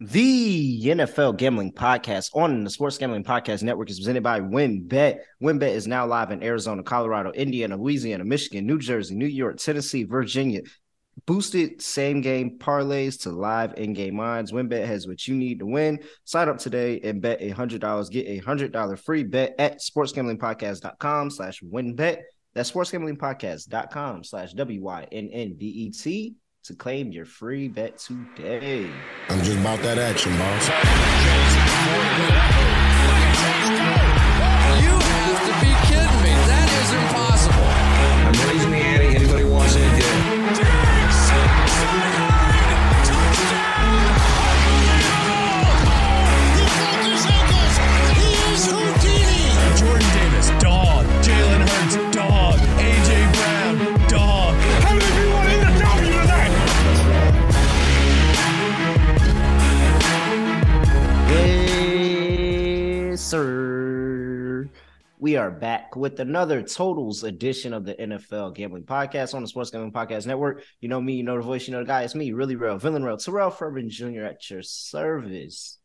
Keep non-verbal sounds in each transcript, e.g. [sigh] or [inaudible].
The NFL Gambling Podcast on the Sports Gambling Podcast Network is presented by WynnBET. WynnBET is now live in Arizona, Colorado, Indiana, Louisiana, Michigan, New Jersey, New York, Tennessee, Virginia. Boosted same game parlays to live in game odds. WynnBET has what you need to win. Sign up today and bet $100. Get a $100 free bet at sportsgamblingpodcast.com slash wynnbet. That's sportsgamblingpodcast.com slash W-Y-N-N-B-E-T to claim your free bet today. I'm just about that action, boss. You have to be kidding me. That is impossible. I'm raising the sir. We are back with another totals edition of the NFL Gambling Podcast on the Sports Gambling Podcast Network. You know me, you know the voice, you know the guy. It's me, really real, villain real, Terrell Furman Jr. at your service.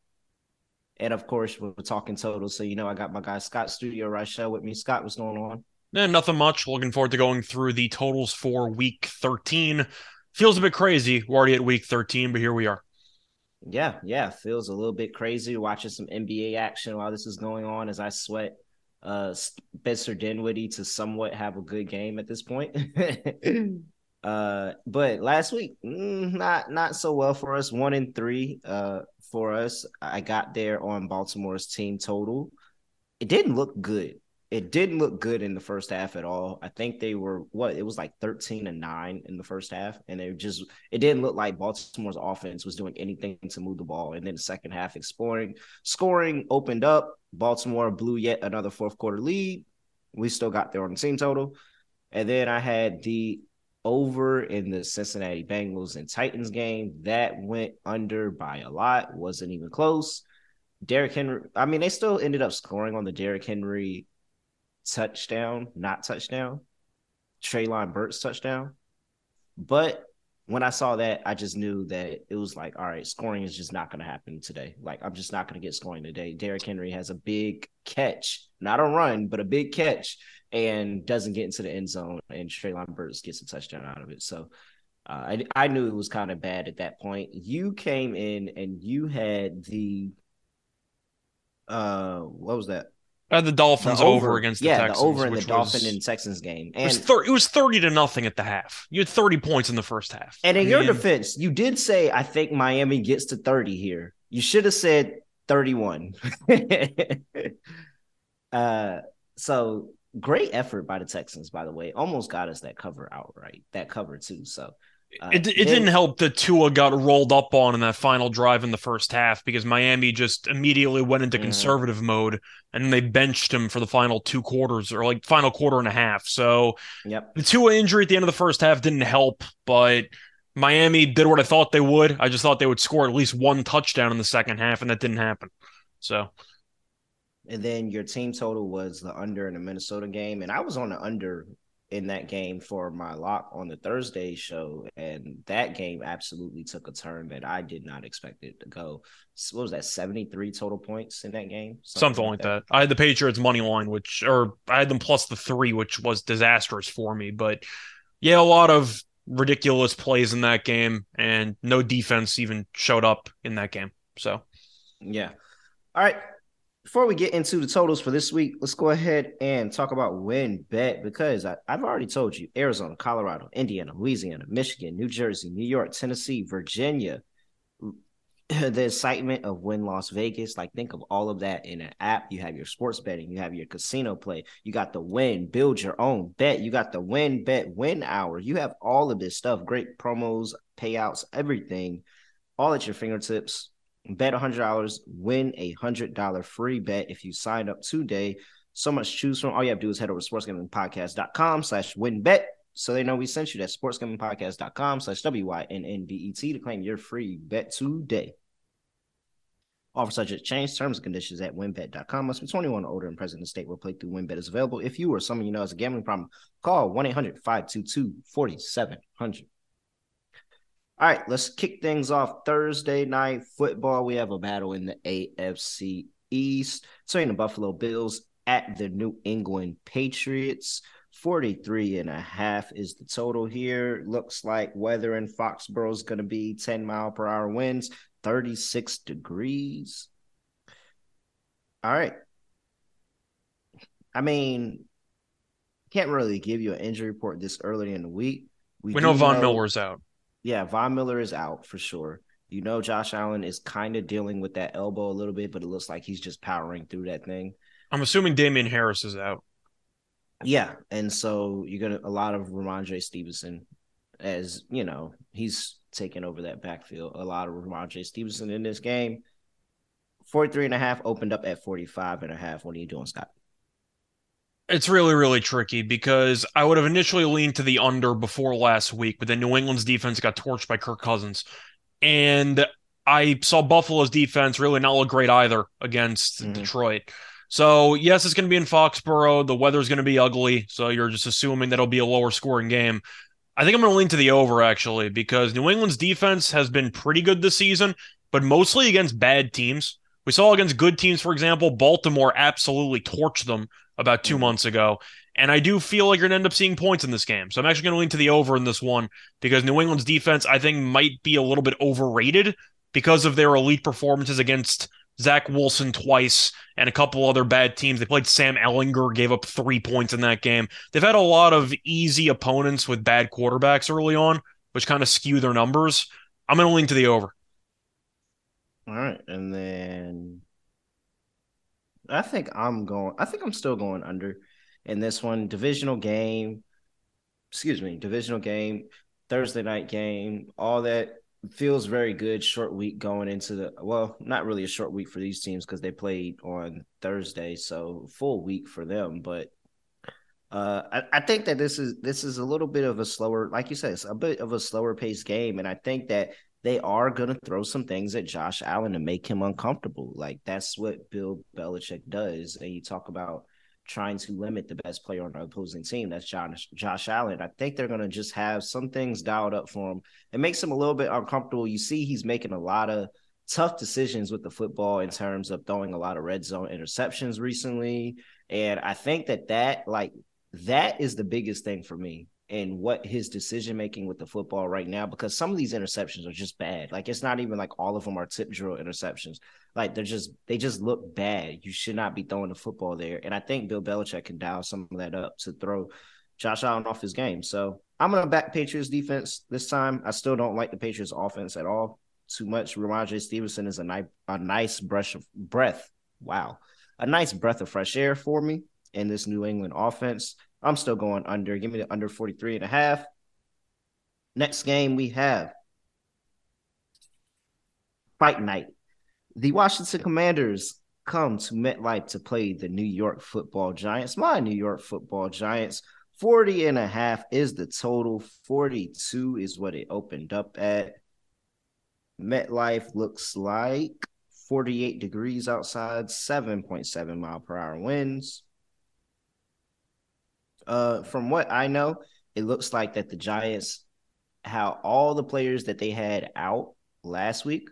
And of course, we're talking totals. So you know I got my guy Scott Studio Reichel with me. Scott, what's going on? Eh, nothing much. Looking forward to going through the totals for week 13. Feels a bit crazy. We're already at week 13, but here we are. Yeah, yeah, feels a little bit crazy watching some NBA action while this is going on as I sweat uh Spencer Dinwiddie to somewhat have a good game at this point. [laughs] [laughs] uh but last week mm, not not so well for us. 1 in 3 uh for us. I got there on Baltimore's team total. It didn't look good. It didn't look good in the first half at all. I think they were what it was like 13 and 9 in the first half. And they just it didn't look like Baltimore's offense was doing anything to move the ball. And then the second half exploring, scoring opened up. Baltimore blew yet another fourth quarter lead. We still got there on the team total. And then I had the over in the Cincinnati Bengals and Titans game. That went under by a lot, wasn't even close. Derrick Henry, I mean, they still ended up scoring on the Derrick Henry touchdown, not touchdown, Treylon Burks touchdown. But when I saw that, I just knew that it was like, all right, scoring is just not going to happen today. Like, I'm just not going to get scoring today. Derrick Henry has a big catch, not a run, but a big catch, and doesn't get into the end zone. And Treylon Burks gets a touchdown out of it. So uh, I, I knew it was kind of bad at that point. You came in and you had the, uh, what was that? Had the Dolphins The over, against the yeah, Texans. the over in the Dolphin was, and Texans game. it was, And thir- it was 30 to nothing at the half. You had 30 points in the first half. and in I your mean, defense, you did say I think Miami gets to 30 here. You should have said 31. [laughs] uh so great effort by the Texans, by the way. Almost got us that cover outright. That cover too. So uh, It, it didn't help that Tua got rolled up on in that final drive in the first half because Miami just immediately went into Mhm. conservative mode and they benched him for the final two quarters or like final quarter and a half. So Yep. the Tua injury at the end of the first half didn't help, but Miami did what I thought they would. I just thought they would score at least one touchdown in the second half, and that didn't happen. So And then your team total was the under in the Minnesota game. And I was on the under in that game for my lock on the Thursday show. And that game absolutely took a turn that I did not expect it to go. So What was that, 73 total points in that game? something like that. I had the Patriots money line, which or I had them plus the three, which was disastrous for me. But yeah, a lot of ridiculous plays in that game, and no defense even showed up in that game. So Yeah. All right. Before we get into the totals for this week, let's go ahead and talk about WynnBET because I, I've already told you Arizona, Colorado, Indiana, Louisiana, Michigan, New Jersey, New York, Tennessee, Virginia. [clears throat] The excitement of Wynn Las Vegas, like think of all of that in an app. You have your sports betting, you have your casino play, you got the win, build your own bet, you got the win bet, win hour. You have all of this stuff, great promos, payouts, everything, all at your fingertips bet $100 win a $100 free bet if you sign up today so much to choose from all you have to do is head over to sportsgamblingpodcast.com slash WynnBET so they know we sent you that sportsgamblingpodcast.com slash w-y-n-n-b-e-t to claim your free bet today Offer subject change terms and conditions at wynnbet.com. Must be 21 or older and present in the state where playthrough WynnBET is available. If you or someone you know has a gambling problem, call 1 800 522 4700. All right, let's kick things off. Thursday night football. We have a battle in the AFC East. Between the Buffalo Bills at the New England Patriots. 43 and a half is the total here. Looks like weather in Foxborough is going to be 10 mile per hour winds, 36 degrees. All right. I mean, can't really give you an injury report this early in the week. We, we know Von know, Miller's out. Yeah, Von Miller is out for sure. You know, Josh Allen is kind of dealing with that elbow a little bit, but it looks like he's just powering through that thing. I'm assuming Damien Harris is out. Yeah, and so you're gonna a lot of Rhamondre Stevenson, as you know, he's taking over that backfield. A lot of Rhamondre Stevenson in this game. 43 and a half opened up at 45 and a half. What are you doing, Scott? It's really, really tricky because I would have initially leaned to the under before last week, but then New England's defense got torched by Kirk Cousins. And I saw Buffalo's defense really not look great either against mm-hmm. Detroit. So, yes, it's going to be in Foxborough. The weather's going to be ugly. So, you're just assuming that it'll be a lower scoring game. I think I'm going to lean to the over, actually, because New England's defense has been pretty good this season, but mostly against bad teams. We saw against good teams, for example, Baltimore absolutely torched them about two mm-hmm. months ago. And I do feel like you're going to end up seeing points in this game. So I'm actually going to lean to the over in this one because New England's defense, I think, might be a little bit overrated because of their elite performances against Zach Wilson twice and a couple other bad teams. They played Sam Ehlinger, gave up three points in that game. They've had a lot of easy opponents with bad quarterbacks early on, which kind of skew their numbers. I'm going to lean to the over. All right. And then I think I'm going. I think I'm still going under in this one. Divisional game. Excuse me. Divisional game. Thursday night game. All that feels very good. Short week going into the well, not really a short week for these teams because they played on Thursday, so full week for them. But uh, I, I, think that this is this is a little bit of a slower, like you said, it's a bit of a slower paced game, and I think that they are going to throw some things at Josh Allen to make him uncomfortable. Like that's what Bill Belichick does. And you talk about trying to limit the best player on the opposing team. That's Josh, Josh Allen. I think they're going to just have some things dialed up for him. It makes him a little bit uncomfortable. You see, he's making a lot of tough decisions with the football in terms of throwing a lot of red zone interceptions recently. And I think that that, like, that is the biggest thing for me and what his decision making with the football right now because some of these interceptions are just bad. Like it's not even like all of them are tip drill interceptions. Like they're just they just look bad. You should not be throwing the football there. And I think Bill Belichick can dial some of that up to throw Josh Allen off his game. So I'm gonna back Patriots defense this time. I still don't like the Patriots offense at all. Too much. Rhamondre Stevenson is a nice a nice brush of breath. Wow. A nice breath of fresh air for me in this New England offense. I'm still going under. Give me the under 43 and a half. Next game we have Fight Night. The Washington Commanders come to MetLife to play the New York Football Giants. My New York Football Giants. 40 and a half is the total. 42 is what it opened up at. MetLife looks like 48 degrees outside, 7.7 mile per hour winds. Uh, from what I know, it looks like that the Giants, how all the players that they had out last week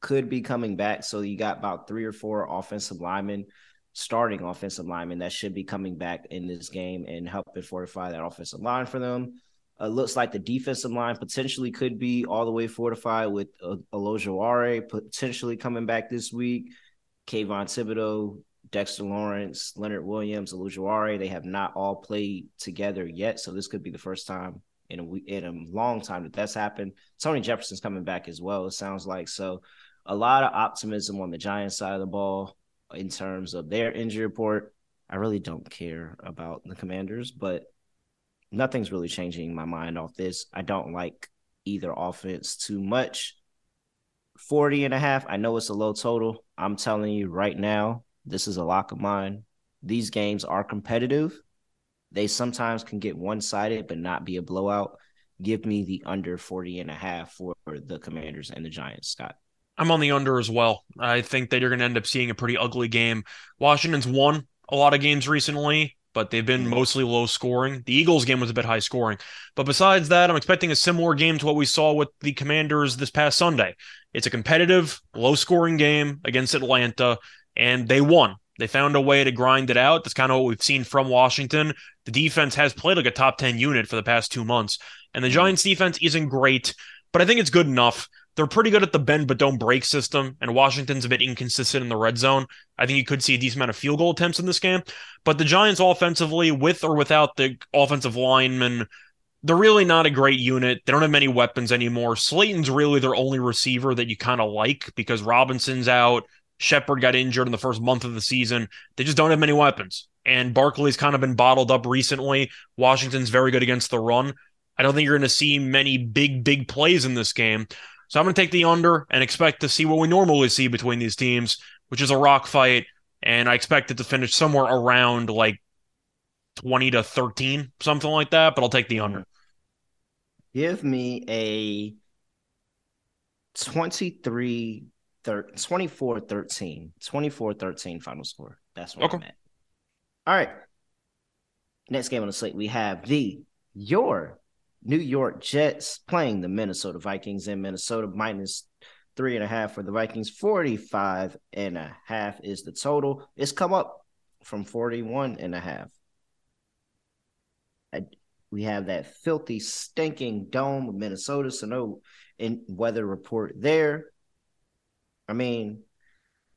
could be coming back. So you got about three or four offensive linemen, starting offensive linemen that should be coming back in this game and helping fortify that offensive line for them. Uh, looks like the defensive line potentially could be all the way fortified with uh, Ojulari potentially coming back this week. Kayvon Thibodeaux Dexter Lawrence, Leonard Williams, Ojulari, they have not all played together yet. So this could be the first time in a in a long time that that's happened. Tony Jefferson's coming back as well. It sounds like so. A lot of optimism on the Giants side of the ball in terms of their injury report. I really don't care about the Commanders, but nothing's really changing my mind off this. I don't like either offense too much. 40 and a half. I know it's a low total. I'm telling you right now, this is a lock of mine. These games are competitive. They sometimes can get one sided, but not be a blowout. Give me the under 40 and a half for the Commanders and the Giants, Scott. I'm on the under as well. I think that you're going to end up seeing a pretty ugly game. Washington's won a lot of games recently, but they've been mostly low scoring. The Eagles game was a bit high scoring. But besides that, I'm expecting a similar game to what we saw with the Commanders this past Sunday. It's a competitive, low scoring game against Atlanta, and they won. They found a way to grind it out. That's kind of what we've seen from Washington. The defense has played like a top 10 unit for the past two months, and the mm-hmm. Giants defense isn't great, but I think it's good enough. They're pretty good at the bend but don't break system, and Washington's a bit inconsistent in the red zone. I think you could see a decent amount of field goal attempts in this game. But the Giants offensively, with or without the offensive linemen, they're really not a great unit. They don't have many weapons anymore. Slayton's really their only receiver that you kind of like because Robinson's out. Shepard got injured in the first month of the season. They just don't have many weapons. And Barkley's kind of been bottled up recently. Washington's very good against the run. I don't think you're going to see many big, big plays in this game. So I'm going to take the under and expect to see what we normally see between these teams, which is a rock fight. And I expect it to finish somewhere around like 20 to 13, something like that. But I'll take the under. Give me a 23 24 13. 24 13 final score. That's what Okay. I'm at. All right. Next game on the slate, we have the your New York Jets playing the Minnesota Vikings in Minnesota minus three and a half for the Vikings. 45 and a half is the total. It's come up from 41 and a half. I- we have that filthy, stinking dome of Minnesota, so no in weather report there. I mean,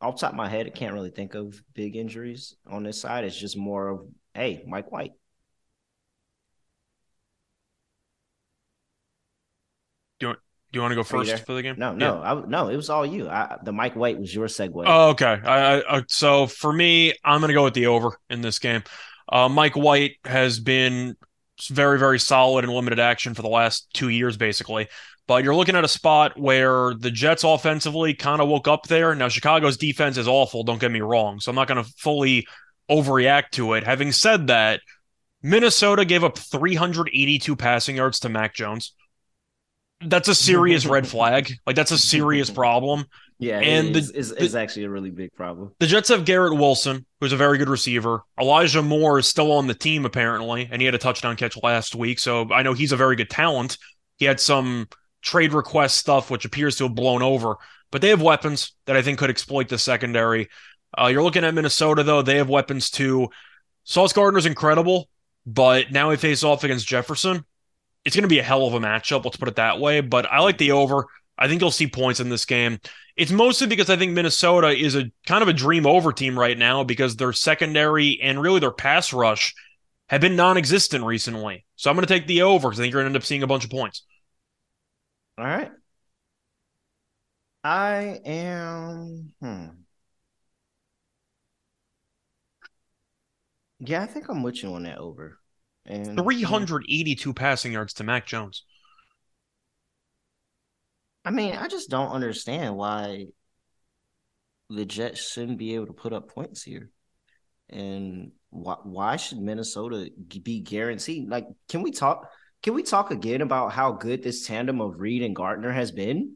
off the top of my head, I can't really think of big injuries on this side. It's just more of, hey, Mike White. Do you want to go first for the game? No, Yeah. no, I, no. It was all you. I, the Mike White was your segue. Oh, okay. I, I, uh, so for me, I'm going to go with the over in this game. Uh, Mike White has been very, very solid in limited action for the last two years, basically. But you're looking at a spot where the Jets offensively kind of woke up there. Now, Chicago's defense is awful, don't get me wrong. So I'm not going to fully overreact to it. Having said that, Minnesota gave up 382 passing yards to Mac Jones. That's a serious red [laughs] flag. Like, that's a serious problem. yeah, and the- is, is, the- is actually a really big problem. The Jets have Garrett Wilson, who's a very good receiver. Elijah Moore is still on the team, apparently, and he had a touchdown catch last week. So I know he's a very good talent. He had some trade request stuff, which appears to have blown over, but they have weapons that I think could exploit the secondary. Uh, you're looking at Minnesota, though. They have weapons too. Sauce Gardner's incredible, but now we face off against Jefferson. It's going to be a hell of a matchup, let's put it that way. But I like the over. I think you'll see points in this game. It's mostly because I think Minnesota is a kind of a dream over team right now because their secondary and really their pass rush have been non-existent recently. So I'm going to take the over because I think you're going to end up seeing a bunch of points. All right. I am. Hmm. Yeah, I think I'm with you on that over. And 382 passing yards to Mac Jones. I mean, I just don't understand why the Jets shouldn't be able to put up points here. And why why should Minnesota be guaranteed? Like, can we talk can we talk again about how good this tandem of Reed and Gardner has been?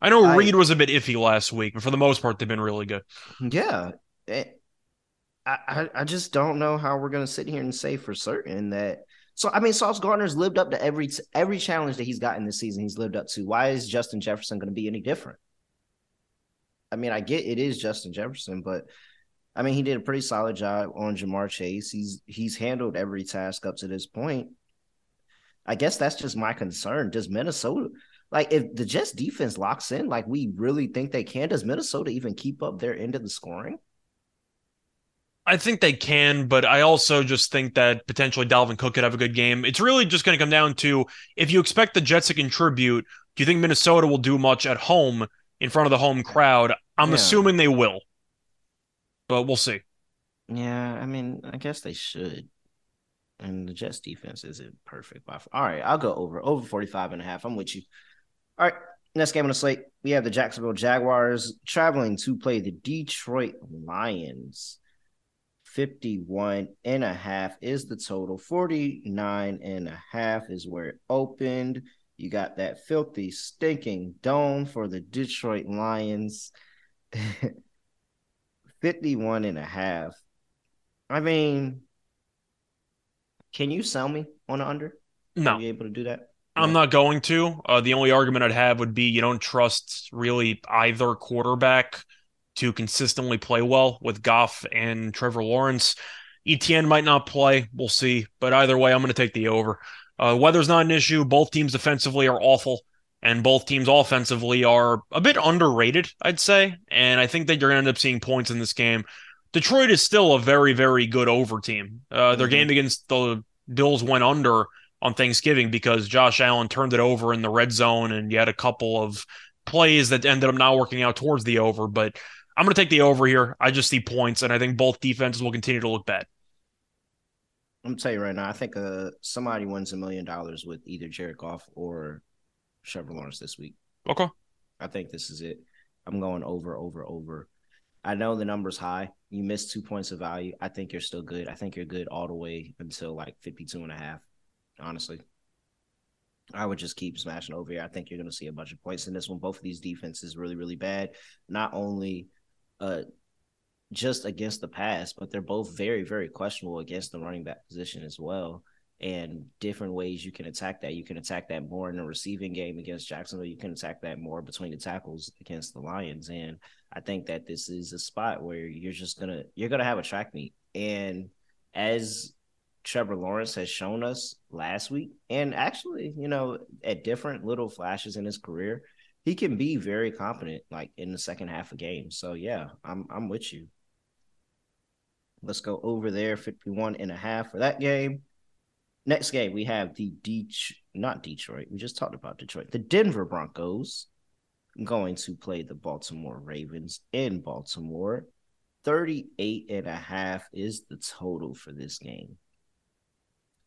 I know I- Reed was a bit iffy last week, but for the most part, they've been really good. Yeah. Eh, I, I, just don't know how we're gonna sit here and say for certain that so I mean Sauce Gardner's lived up to every every challenge that he's gotten this season, he's lived up to. Why is Justin Jefferson gonna be any different? I mean, I get it is Justin Jefferson, but I mean he did a pretty solid job on Ja'Marr Chase. He's he's handled every task up to this point. I guess that's just my concern. Does Minnesota like if the Jets defense locks in like we really think they can, does Minnesota even keep up their end of the scoring? I think they can, but I also just think that potentially Dalvin Cook could have a good game. It's really just going to come down to if you expect the Jets to contribute, do you think Minnesota will do much at home in front of the home crowd? I'm Yeah. assuming they will, but we'll see. Yeah, I mean, I guess they should. And the Jets defense isn't perfect All right, I'll go over. Over 45 and a half. I'm with you. All right, next game on the slate. We have the Jacksonville Jaguars traveling to play the Detroit Lions. 51 and a half is the total. 49 and a half is where it opened. You got that filthy, stinking dome for the Detroit Lions. [laughs] 51 and a half. I mean, can you sell me on an under? No, Are you able to do that? I'm not going to. Uh, the only argument I'd have would be you don't trust really either quarterback to consistently play well with Goff and Trevor Lawrence. ETN might not play. We'll see. But either way, I'm going to take the over. Uh, weather's not an issue. Both teams defensively are awful, and both teams offensively are a bit underrated, I'd say. And I think that you're going to end up seeing points in this game. Detroit is still a very, very good over team. Uh, their Mhm. game against the Bills went under on Thanksgiving because Josh Allen turned it over in the red zone, and you had a couple of plays that ended up not working out towards the over. But I'm going to take the over here. I just see points, and I think both defenses will continue to look bad. I'm gonna tell you right now. I think uh somebody wins a million dollars with either Jared Goff or Trevor Lawrence this week. Okay. I think this is it. I'm going over, over, over. I know the number's high. You missed two points of value. I think you're still good. I think you're good all the way until like 52 and a half. Honestly. I would just keep smashing over here. I think you're going to see a bunch of points in this one. Both of these defenses really, really bad. Not only uh just against the pass, but they're both very, very questionable against the running back position as well. And different ways you can attack that. You can attack that more in the receiving game against Jacksonville. You can attack that more between the tackles against the Lions. And I think that this is a spot where you're just gonna you're gonna have a track meet. And as Trevor Lawrence has shown us last week, and actually, you know, at different little flashes in his career, he can be very competent like in the second half of games. So yeah, I'm I'm with you. Let's go over there, 51 and a half for that game. Next game, we have the Deach, not Detroit. We just talked about Detroit. The Denver Broncos going to play the Baltimore Ravens in Baltimore. 38 and a half is the total for this game.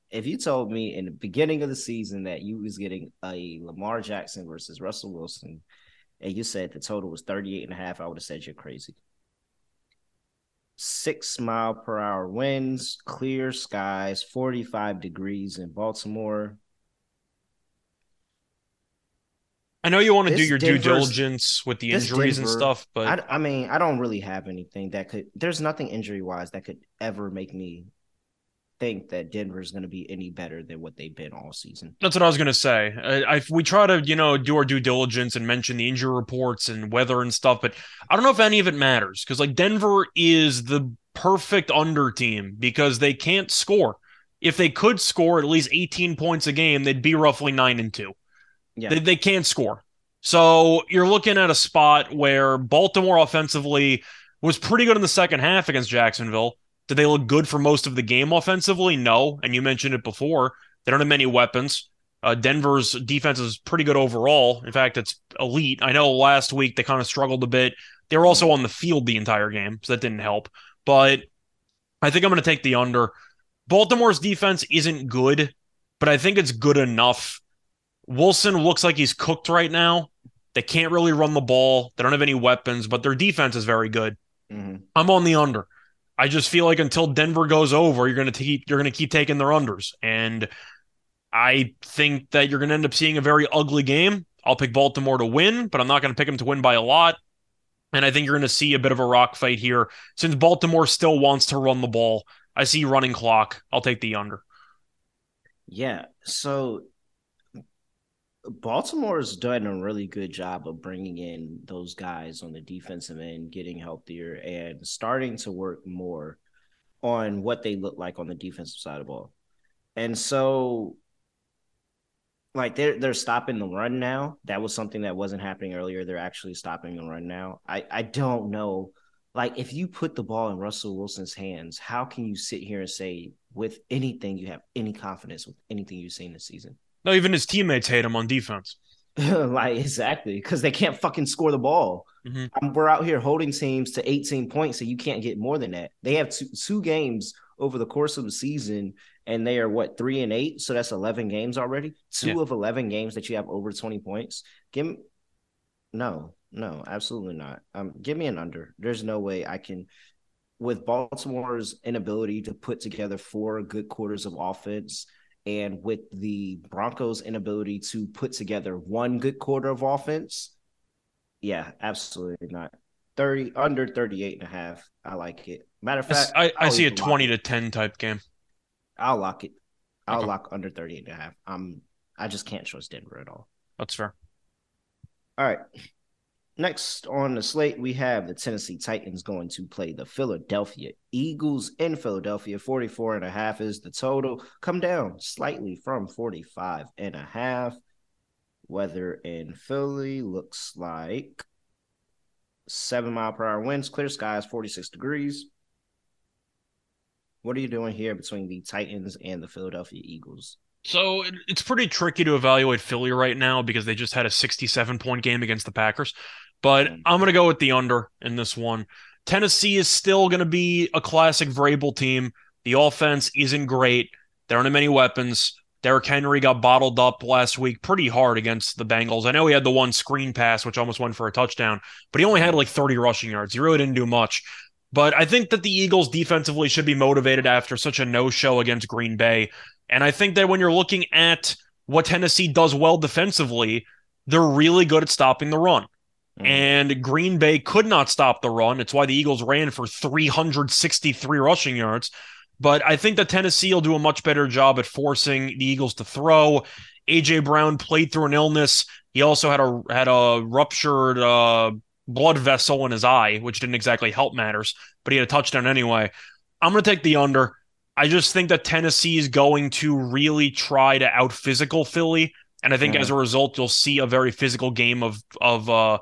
If you told me in the beginning of the season that you was getting a Lamar Jackson versus Russell Wilson, and you said the total was 38 and a half, I would have said you're crazy. Six mile per hour winds, clear skies, 45 degrees in Baltimore. I know you want to do This your due diligence with the injuries and stuff, but I, I mean, I don't really have anything that could. There's nothing injury wise that could ever make me think that Denver is going to be any better than what they've been all season. That's what I was gonna say. Uh, if we try to, you know, do our due diligence and mention the injury reports and weather and stuff, but I don't know if any of it matters because like Denver is the perfect under team because they can't score. If they could score at least 18 points a game, they'd be roughly nine and two. Yeah, They, they can't score. So you're looking at a spot where Baltimore offensively was pretty good in the second half against Jacksonville. Did they look good for most of the game offensively? No. And you mentioned it before. They don't have many weapons. Uh, Denver's defense is pretty good overall. In fact, it's elite. I know last week they kind of struggled a bit. They were also on the field the entire game, so that didn't help. But I think I'm going to take the under. Baltimore's defense isn't good, but I think it's good enough. Wilson looks like he's cooked right now. They can't really run the ball. They don't have any weapons, but their defense is very good. Mhm. I'm on the under. I just feel like until Denver goes over, you're going to keep you're going to keep taking their unders, and I think that you're going to end up seeing a very ugly game. I'll pick Baltimore to win, but I'm not going to pick them to win by a lot. And I think you're going to see a bit of a rock fight here since Baltimore still wants to run the ball. I see running clock. I'll take the under. yeah. So Baltimore's done a really good job of bringing in those guys on the defensive end, getting healthier, and starting to work more on what they look like on the defensive side of the ball. And so like they're they're stopping the run now. That was something that wasn't happening earlier. They're actually stopping the run now. I I don't know. Like if you put the ball in Russell Wilson's hands, how can you sit here and say with anything you have any confidence with anything you've seen this season? No, even his teammates hate him on defense. [laughs] like exactly because they can't fucking score the ball. Mhm. Um, we're out here holding teams to 18 points, so you can't get more than that. They have two, two games over the course of the season, and they are what three and eight, so that's 11 games already. Two Yeah. of 11 games that you have over 20 points. Give me no, no, absolutely not. Um, give me an under. There's no way I can. With Baltimore's inability to put together four good quarters of offense, and with the Broncos' inability to put together one good quarter of offense, yeah, absolutely not. 30 under 38 and a half. I like it. Matter of fact, I, I see a 20 to 10 type game. I'll lock it. I'll Okay. lock under 30 and a half. Um, I just can't trust Denver at all. That's fair. All right. Next on the slate, we have the Tennessee Titans going to play the Philadelphia Eagles in Philadelphia. 44 and a half is the total. Come down slightly from 45 and a half. Weather in Philly looks like seven mile per hour winds, clear skies, 46 degrees. What are you doing here between the Titans and the Philadelphia Eagles? So it's pretty tricky to evaluate Philly right now because they just had a 67 point game against the Packers. But Mm. I'm going to go with the under in this one. Tennessee is still going to be a classic Vrabel team. The offense isn't great. There aren't many weapons. Derrick Henry got bottled up last week pretty hard against the Bengals. I know he had the one screen pass, which almost went for a touchdown, but he only had like 30 rushing yards. He really didn't do much. But I think that the Eagles defensively should be motivated after such a no show against Green Bay. And I think that when you're looking at what Tennessee does well defensively, they're really good at stopping the run. Mm. And Green Bay could not stop the run. It's why the Eagles ran for 363 rushing yards. But I think that Tennessee will do a much better job at forcing the Eagles to throw. AJ Brown played through an illness. He also had a had a ruptured uh, blood vessel in his eye, which didn't exactly help matters. But he had a touchdown anyway. I'm going to take the under. I just think that Tennessee is going to really try to out physical Philly, and I think Mhm. as a result, you'll see a very physical game of of uh,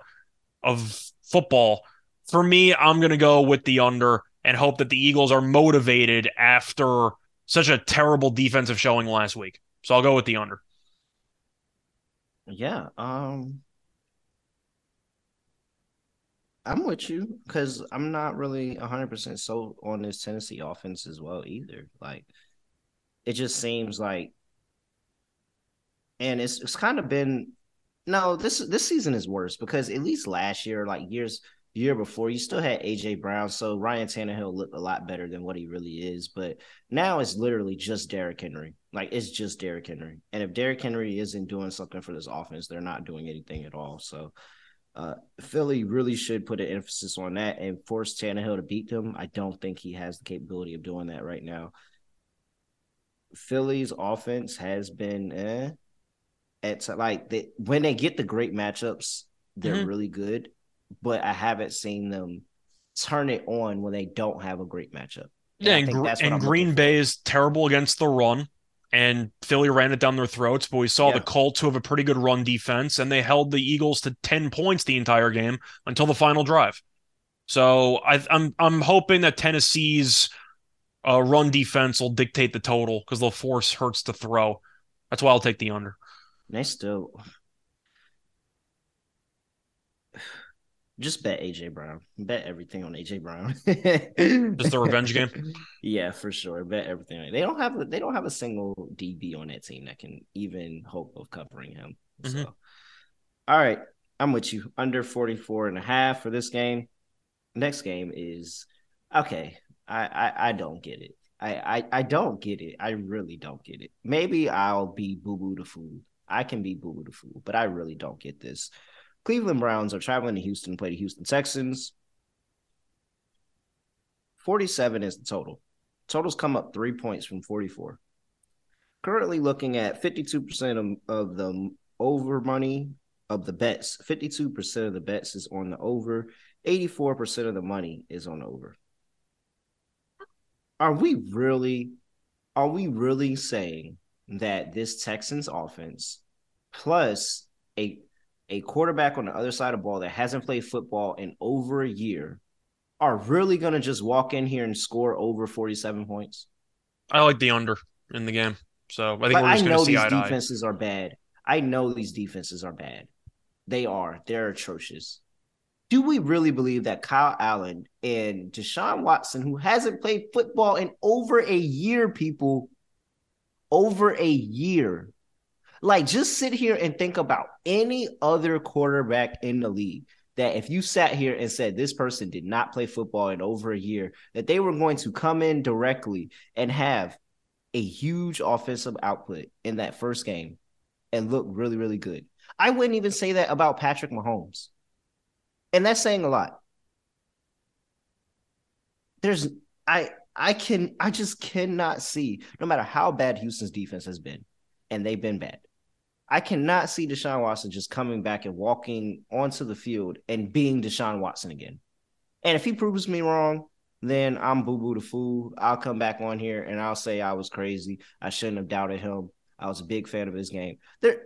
of football. For me, I'm going to go with the under and hope that the Eagles are motivated after such a terrible defensive showing last week. So I'll go with the under. Yeah, um I'm with you because I'm not really 100% sold on this Tennessee offense as well either. Like it just seems like and it's it's kind of been no, this this season is worse because at least last year, like years year before, you still had AJ Brown, so Ryan Tannehill looked a lot better than what he really is. But now it's literally just Derrick Henry. Like it's just Derrick Henry. And if Derrick Henry isn't doing something for this offense, they're not doing anything at all. So uh, Philly really should put an emphasis on that and force Tannehill to beat them. I don't think he has the capability of doing that right now. Philly's offense has been eh, at like they, when they get the great matchups, they're Mhm. really good. But I haven't seen them turn it on when they don't have a great matchup. And Yeah, and, and Green for. Bay is terrible against the run, and Philly ran it down their throats. But we saw Yeah. the Colts, who have a pretty good run defense, and they held the Eagles to ten points the entire game until the final drive. So I, I'm I'm hoping that Tennessee's uh, run defense will dictate the total because they'll force Hurts to throw. That's why I'll take the under. They still just bet AJ Brown. Bet everything on AJ Brown. [laughs] Just the revenge game? Yeah, for sure. Bet everything. They don't have a, they don't have a single DB on that team that can even hope of covering him. So Mhm. all right. I'm with you. Under 44 and a half for this game. Next game is okay. I I, I don't get it. I, I I don't get it. I really don't get it. Maybe I'll be boo boo the fool. I can be boo the fool, but I really don't get this. Cleveland Browns are traveling to Houston to play the Houston Texans. 47 is the total. Totals come up three points from 44. Currently looking at 52% of, of the over money of the bets. 52% of the bets is on the over. 84% of the money is on over. Are we really are we really saying that this Texans offense plus a a quarterback on the other side of the ball that hasn't played football in over a year are really going to just walk in here and score over 47 points? I like the under in the game. So I think But we're just going know to see these to eye. defenses are bad. I know these defenses are bad. They are. They're atrocious. Do we really believe that Kyle Allen and Deshaun Watson, who hasn't played football in over a year, people, over a year, like just sit here and think about any other quarterback in the league that if you sat here and said this person did not play football in over a year, that they were going to come in directly and have a huge offensive output in that first game and look really, really good. I wouldn't even say that about Patrick Mahomes. And that's saying a lot. There's I I can I just cannot see no matter how bad Houston's defense has been, and they've been bad. I cannot see Deshaun Watson just coming back and walking onto the field and being Deshaun Watson again. And if he proves me wrong, then I'm boo boo the fool. I'll come back on here and I'll say I was crazy. I shouldn't have doubted him. I was a big fan of his game. There,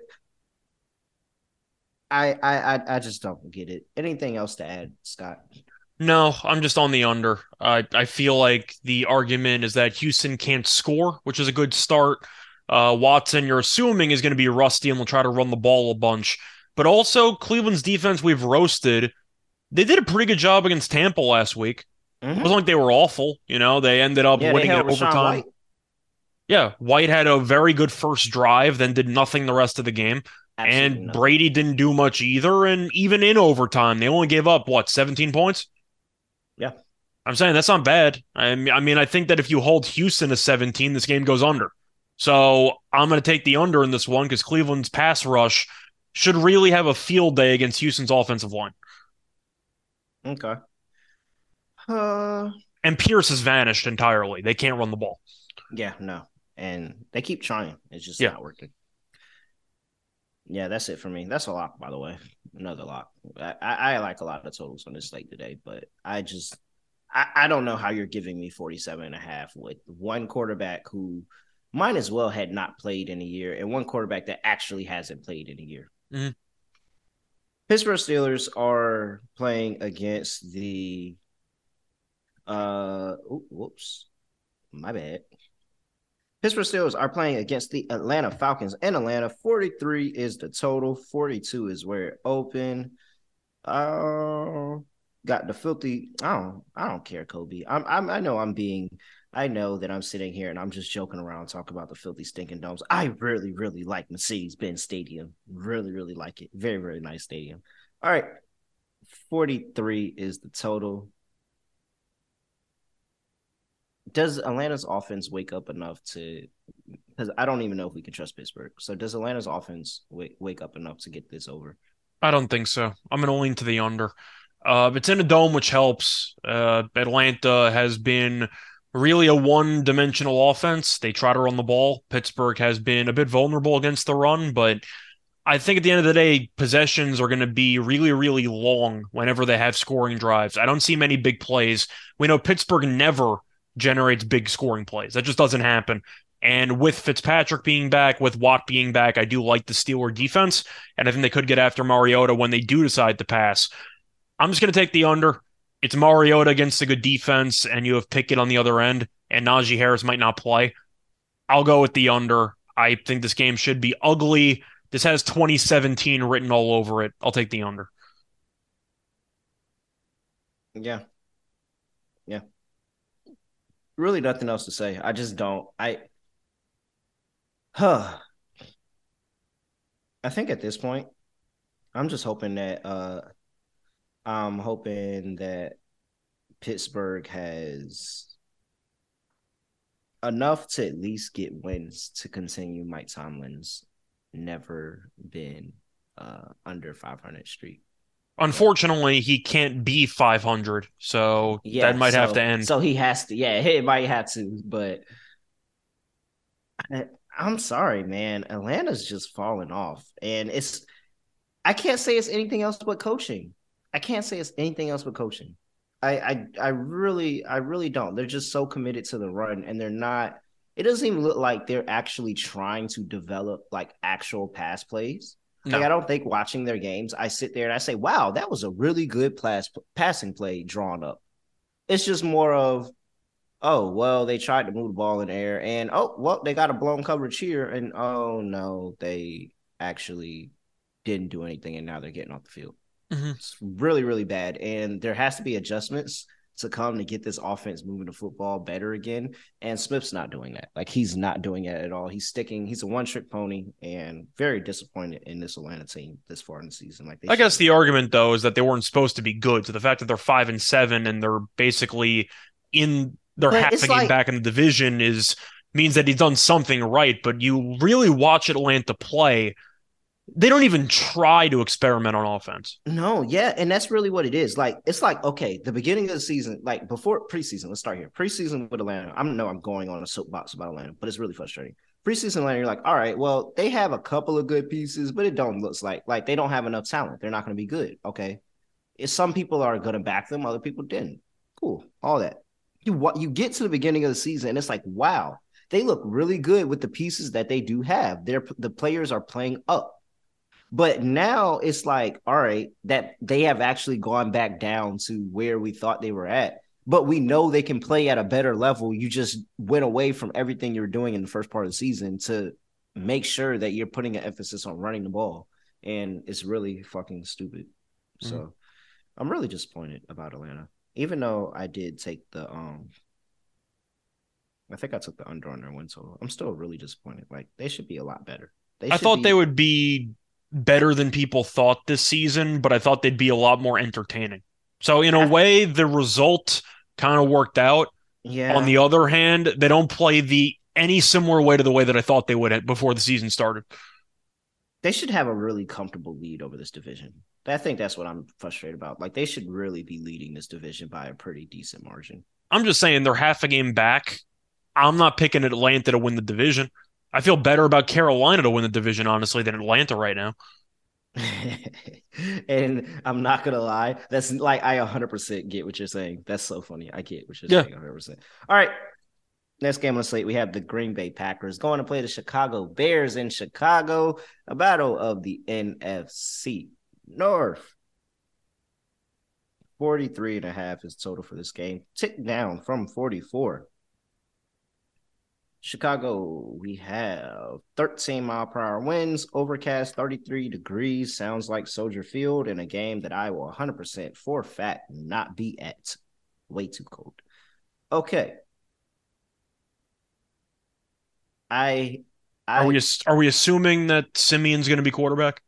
I I I just don't get it. Anything else to add, Scott? No, I'm just on the under. I I feel like the argument is that Houston can't score, which is a good start. Uh, Watson, you're assuming is going to be rusty and will try to run the ball a bunch. But also, Cleveland's defense we've roasted. They did a pretty good job against Tampa last week. Mm-hmm. It wasn't like they were awful. You know, they ended up yeah, winning it overtime. White. Yeah, White had a very good first drive, then did nothing the rest of the game. Absolutely and nothing. Brady didn't do much either. And even in overtime, they only gave up what 17 points. Yeah, I'm saying that's not bad. I mean, I mean, I think that if you hold Houston to 17, this game goes under. So I'm going to take the under in this one because Cleveland's pass rush should really have a field day against Houston's offensive line. Okay. Uh, and Pierce has vanished entirely. They can't run the ball. Yeah, no. And they keep trying. It's just yeah. not working. Yeah, that's it for me. That's a lock, by the way. Another lock. I, I, like a lot of totals on this slate today, but I just I, I don't know how you're giving me 47 and a half with one quarterback who might as well had not played in a year and one quarterback that actually hasn't played in a year. Mm-hmm. Pittsburgh Steelers are playing against the uh ooh, whoops. My bad. Pittsburgh Steelers are playing against the Atlanta Falcons in Atlanta. 43 is the total, 42 is where it opened. Uh, got the filthy. I don't. I don't care, Kobe. I'm. I'm. I know I'm being. I know that I'm sitting here and I'm just joking around talking about the filthy stinking domes. I really, really like Mercedes-Benz Stadium. Really, really like it. Very, very nice stadium. All right, 43 is the total does Atlanta's offense wake up enough to? Because I don't even know if we can trust Pittsburgh. So does Atlanta's offense wake wake up enough to get this over? I don't think so. I'm going to lean to the under. Uh, it's in a dome, which helps. Uh, Atlanta has been really a one-dimensional offense. They try to run the ball. Pittsburgh has been a bit vulnerable against the run, but I think at the end of the day, possessions are going to be really, really long whenever they have scoring drives. I don't see many big plays. We know Pittsburgh never generates big scoring plays. That just doesn't happen. And with Fitzpatrick being back, with Watt being back, I do like the Steeler defense. And I think they could get after Mariota when they do decide to pass. I'm just going to take the under. It's Mariota against a good defense, and you have Pickett on the other end, and Najee Harris might not play. I'll go with the under. I think this game should be ugly. This has 2017 written all over it. I'll take the under. Yeah. Yeah, really nothing else to say. I just don't. I huh. I think at this point, I'm just hoping that uh I'm hoping that Pittsburgh has enough to at least get wins to continue Mike Tomlin's never been uh under 500 streak. Unfortunately, he can't be 500, so yeah, that might so, have to end. So he has to, yeah, he might have to, but I, I'm sorry, man. Atlanta's just falling off, and it's I can't say it's anything else but coaching. I can't say it's anything else but coaching. I, I I really I really don't. They're just so committed to the run, and they're not. It doesn't even look like they're actually trying to develop like actual pass plays. No. Like I don't think watching their games, I sit there and I say, "Wow, that was a really good pass passing play drawn up." It's just more of, "Oh, well, they tried to move the ball in the air, and oh, well, they got a blown coverage here, and oh no, they actually didn't do anything, and now they're getting off the field." Mm-hmm. It's really, really bad, and there has to be adjustments to come to get this offense moving the football better again. And Smith's not doing that. Like he's not doing it at all. He's sticking. He's a one trick pony, and very disappointed in this Atlanta team this far in the season. Like I guess the argument though is that they weren't supposed to be good. So the fact that they're five and seven and they're basically in they're half a game like, back in the division is means that he's done something right. But you really watch Atlanta play they don't even try to experiment on offense. No, yeah, and that's really what it is. Like it's like okay, the beginning of the season, like before preseason. Let's start here. Preseason with Atlanta. I know I'm going on a soapbox about Atlanta, but it's really frustrating. Preseason Atlanta, you're like, all right, well, they have a couple of good pieces, but it don't looks like like they don't have enough talent. They're not going to be good. Okay, if some people are going to back them, other people didn't. Cool, all that. You what you get to the beginning of the season, and it's like, wow, they look really good with the pieces that they do have. They're the players are playing up but now it's like, all right, that they have actually gone back down to where we thought they were at. But we know they can play at a better level. You just went away from everything you were doing in the first part of the season to make sure that you're putting an emphasis on running the ball. And it's really fucking stupid. Mm-hmm. So I'm really disappointed about Atlanta. Even though I did take the um I think I took the under on their win total. I'm still really disappointed. Like they should be a lot better. They I thought be... they would be better than people thought this season, but I thought they'd be a lot more entertaining. So in a way, the result kind of worked out. Yeah. On the other hand, they don't play the any similar way to the way that I thought they would before the season started. They should have a really comfortable lead over this division. I think that's what I'm frustrated about. Like they should really be leading this division by a pretty decent margin. I'm just saying they're half a game back. I'm not picking Atlanta to win the division. I feel better about Carolina to win the division, honestly, than Atlanta right now. [laughs] and I'm not gonna lie, that's like I 100% get what you're saying. That's so funny. I get what you're yeah. saying 100%. All right, next game on the slate, we have the Green Bay Packers going to play the Chicago Bears in Chicago, a battle of the NFC North. 43 and a half is total for this game, tick down from 44. Chicago, we have 13 mile per hour winds, overcast 33 degrees. Sounds like Soldier Field in a game that I will 100% for fact not be at. Way too cold. Okay. I, I are we are we assuming that Siemian's going to be quarterback?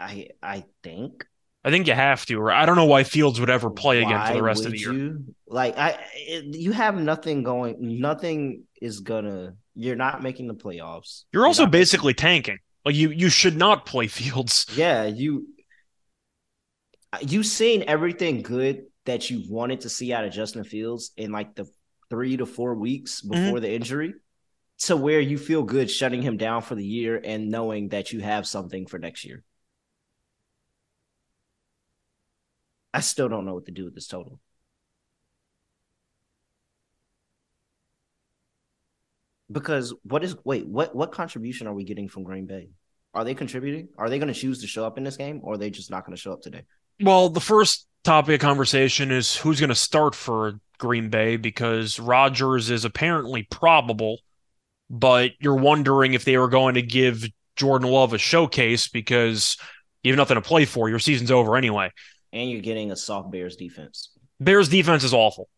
I I think I think you have to. Or I don't know why Fields would ever play why again for the rest of the year. You? Like I, you have nothing going. Nothing is gonna. You're not making the playoffs. You're, you're also basically tanking. Like you, you should not play [laughs] Fields. Yeah, you. You've seen everything good that you wanted to see out of Justin Fields in like the three to four weeks mm-hmm. before mm-hmm. the injury, to where you feel good shutting him down for the year and knowing that you have something for next year. I still don't know what to do with this total. Because what is wait, what what contribution are we getting from Green Bay? Are they contributing? Are they going to choose to show up in this game or are they just not going to show up today? Well, the first topic of conversation is who's going to start for Green Bay because Rodgers is apparently probable, but you're wondering if they were going to give Jordan Love a showcase because you have nothing to play for. Your season's over anyway and you're getting a soft Bears defense. Bears defense is awful.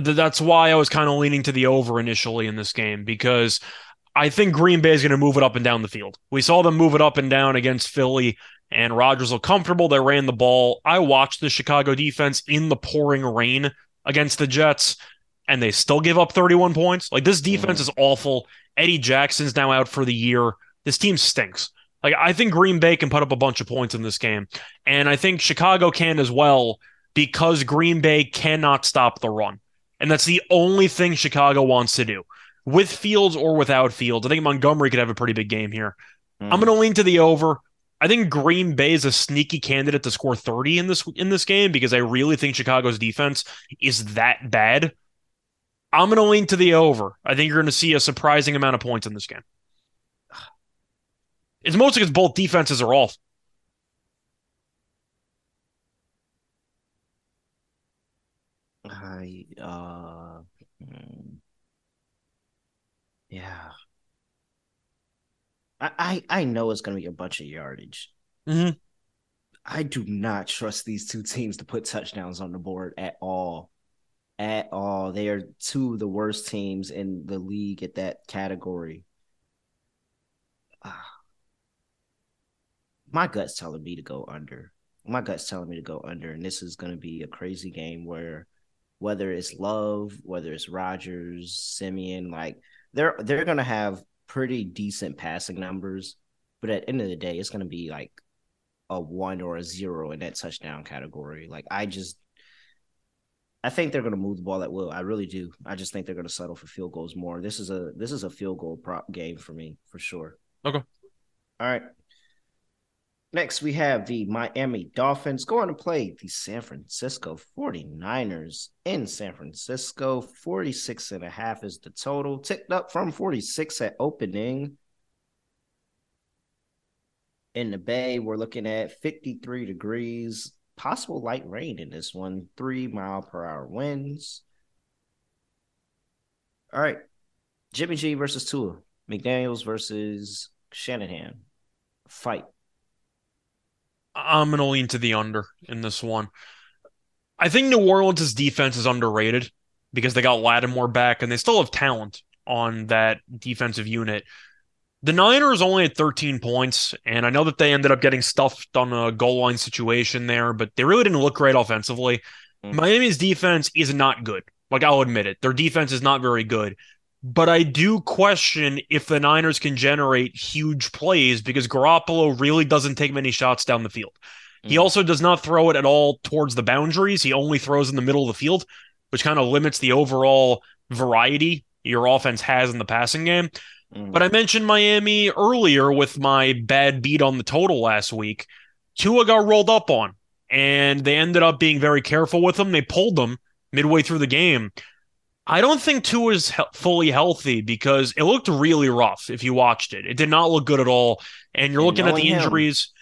That's why I was kind of leaning to the over initially in this game because I think Green Bay is going to move it up and down the field. We saw them move it up and down against Philly, and Rodgers looked comfortable. They ran the ball. I watched the Chicago defense in the pouring rain against the Jets, and they still give up 31 points. Like this defense mm-hmm. is awful. Eddie Jackson's now out for the year. This team stinks. Like I think Green Bay can put up a bunch of points in this game, and I think Chicago can as well because Green Bay cannot stop the run, and that's the only thing Chicago wants to do. With Fields or without Fields, I think Montgomery could have a pretty big game here. Mm. I'm going to lean to the over. I think Green Bay is a sneaky candidate to score 30 in this in this game because I really think Chicago's defense is that bad. I'm going to lean to the over. I think you're going to see a surprising amount of points in this game. It's mostly because both defenses are off. I uh, yeah. I, I I know it's gonna be a bunch of yardage. Mm-hmm. I do not trust these two teams to put touchdowns on the board at all. At all. They are two of the worst teams in the league at that category. Ah my gut's telling me to go under. My gut's telling me to go under, and this is going to be a crazy game where whether it's Love, whether it's Rodgers, Siemian, like they're they're going to have pretty decent passing numbers, but at the end of the day, it's going to be like a one or a zero in that touchdown category. Like I just, I think they're going to move the ball at will. I really do. I just think they're going to settle for field goals more. This is a this is a field goal prop game for me for sure. Okay. All right. Next, we have the Miami Dolphins going to play the San Francisco 49ers in San Francisco. 46 and a half is the total, ticked up from 46 at opening. In the Bay, we're looking at 53 degrees, possible light rain in this one, three mile per hour winds. All right. Jimmy G versus Tua, McDaniels versus Shanahan. Fight. I'm going to lean to the under in this one. I think New Orleans' defense is underrated because they got Lattimore back and they still have talent on that defensive unit. The Niners only had 13 points, and I know that they ended up getting stuffed on a goal line situation there, but they really didn't look great offensively. Mm. Miami's defense is not good. Like, I'll admit it. Their defense is not very good. But I do question if the Niners can generate huge plays because Garoppolo really doesn't take many shots down the field. Mm. He also does not throw it at all towards the boundaries. He only throws in the middle of the field, which kind of limits the overall variety your offense has in the passing game. Mm. But I mentioned Miami earlier with my bad beat on the total last week. Tua got rolled up on, and they ended up being very careful with him. They pulled them midway through the game. I don't think Tua is he- fully healthy because it looked really rough if you watched it. It did not look good at all. And you're and looking at the injuries. Him.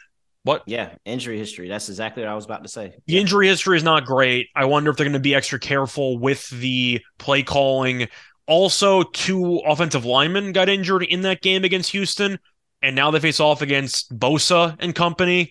What? Yeah, injury history. That's exactly what I was about to say. The yeah. injury history is not great. I wonder if they're going to be extra careful with the play calling. Also, two offensive linemen got injured in that game against Houston, and now they face off against Bosa and company.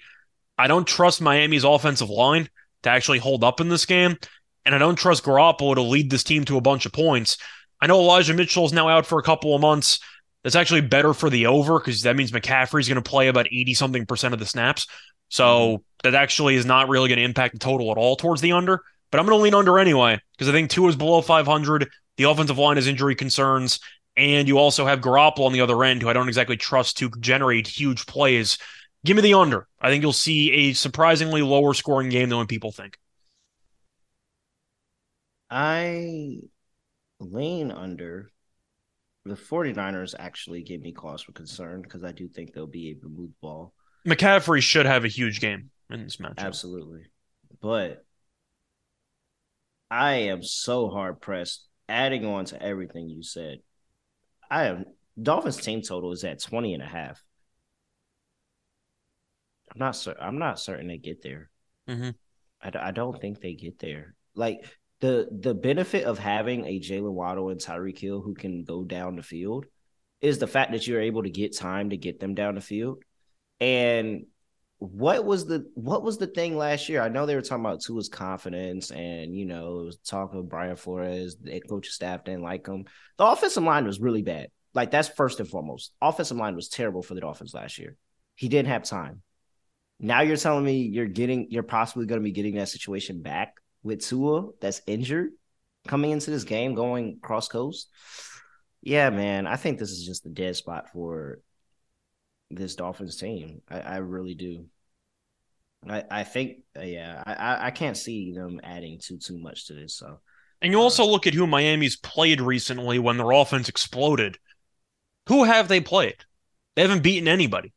I don't trust Miami's offensive line to actually hold up in this game and I don't trust Garoppolo to lead this team to a bunch of points. I know Elijah Mitchell is now out for a couple of months. That's actually better for the over because that means McCaffrey's going to play about 80 something percent of the snaps. So mm-hmm. that actually is not really going to impact the total at all towards the under. But I'm going to lean under anyway because I think Tua is below 500. The offensive line has injury concerns. And you also have Garoppolo on the other end, who I don't exactly trust to generate huge plays. Give me the under. I think you'll see a surprisingly lower scoring game than what people think. I lean under. The 49ers actually give me cause for concern because I do think they'll be able to move the ball. McCaffrey should have a huge game in this match. Absolutely. But I am so hard pressed adding on to everything you said. I am Dolphins team total is at 20 and a half. I'm not certain. I'm not certain they get there. Mm-hmm. I, I don't think they get there. Like the the benefit of having a Jaylen Waddle and Tyreek Hill who can go down the field is the fact that you're able to get time to get them down the field. And what was the what was the thing last year? I know they were talking about Tua's confidence, and you know, it was talking of Brian Flores, the coach staff didn't like him. The offensive line was really bad. Like that's first and foremost. Offensive line was terrible for the Dolphins last year. He didn't have time. Now you're telling me you're getting you're possibly going to be getting that situation back with Tua that's injured coming into this game, going cross coast. Yeah, man, I think this is just the dead spot for this Dolphins team. I, I really do. I, I think, uh, yeah, I, I can't see them adding too too much to this. So, and you also look at who Miami's played recently when their offense exploded. Who have they played? They haven't beaten anybody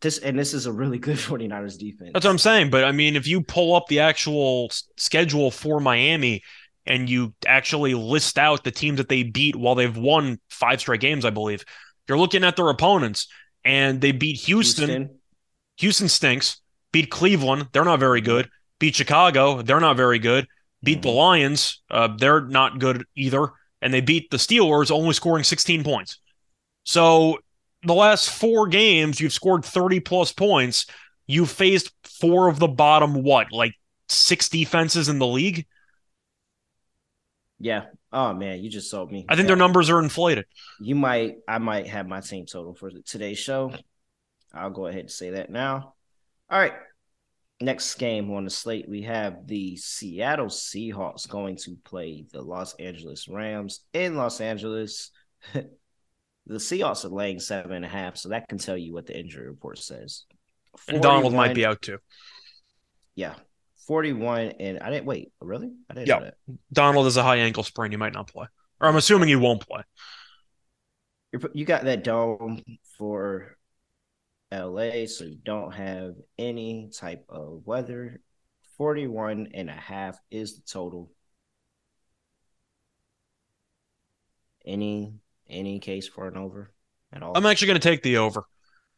this and this is a really good [laughs] 49ers defense. That's what I'm saying. But I mean, if you pull up the actual schedule for Miami and you actually list out the teams that they beat while they've won five straight games, I believe, you're looking at their opponents and they beat Houston. Houston, Houston stinks. Beat Cleveland. They're not very good. Beat Chicago. They're not very good. Beat mm-hmm. the Lions. Uh, they're not good either. And they beat the Steelers, only scoring 16 points. So the last four games, you've scored 30 plus points. You faced four of the bottom, what, like six defenses in the league? Yeah. Oh man, you just sold me. I think yeah. their numbers are inflated. You might, I might have my team total for today's show. I'll go ahead and say that now. All right. Next game on the slate, we have the Seattle Seahawks going to play the Los Angeles Rams in Los Angeles. [laughs] The Seahawks are laying seven and a half, so that can tell you what the injury report says. And Donald might be out too. Yeah, forty-one, and I didn't wait. Really? I didn't Yeah. Donald has a high ankle sprain. He might not play. Or I'm assuming he won't play. You're, you got that dome for LA, so you don't have any type of weather. 41 and a half is the total. Any any case for an over at all? I'm actually going to take the over.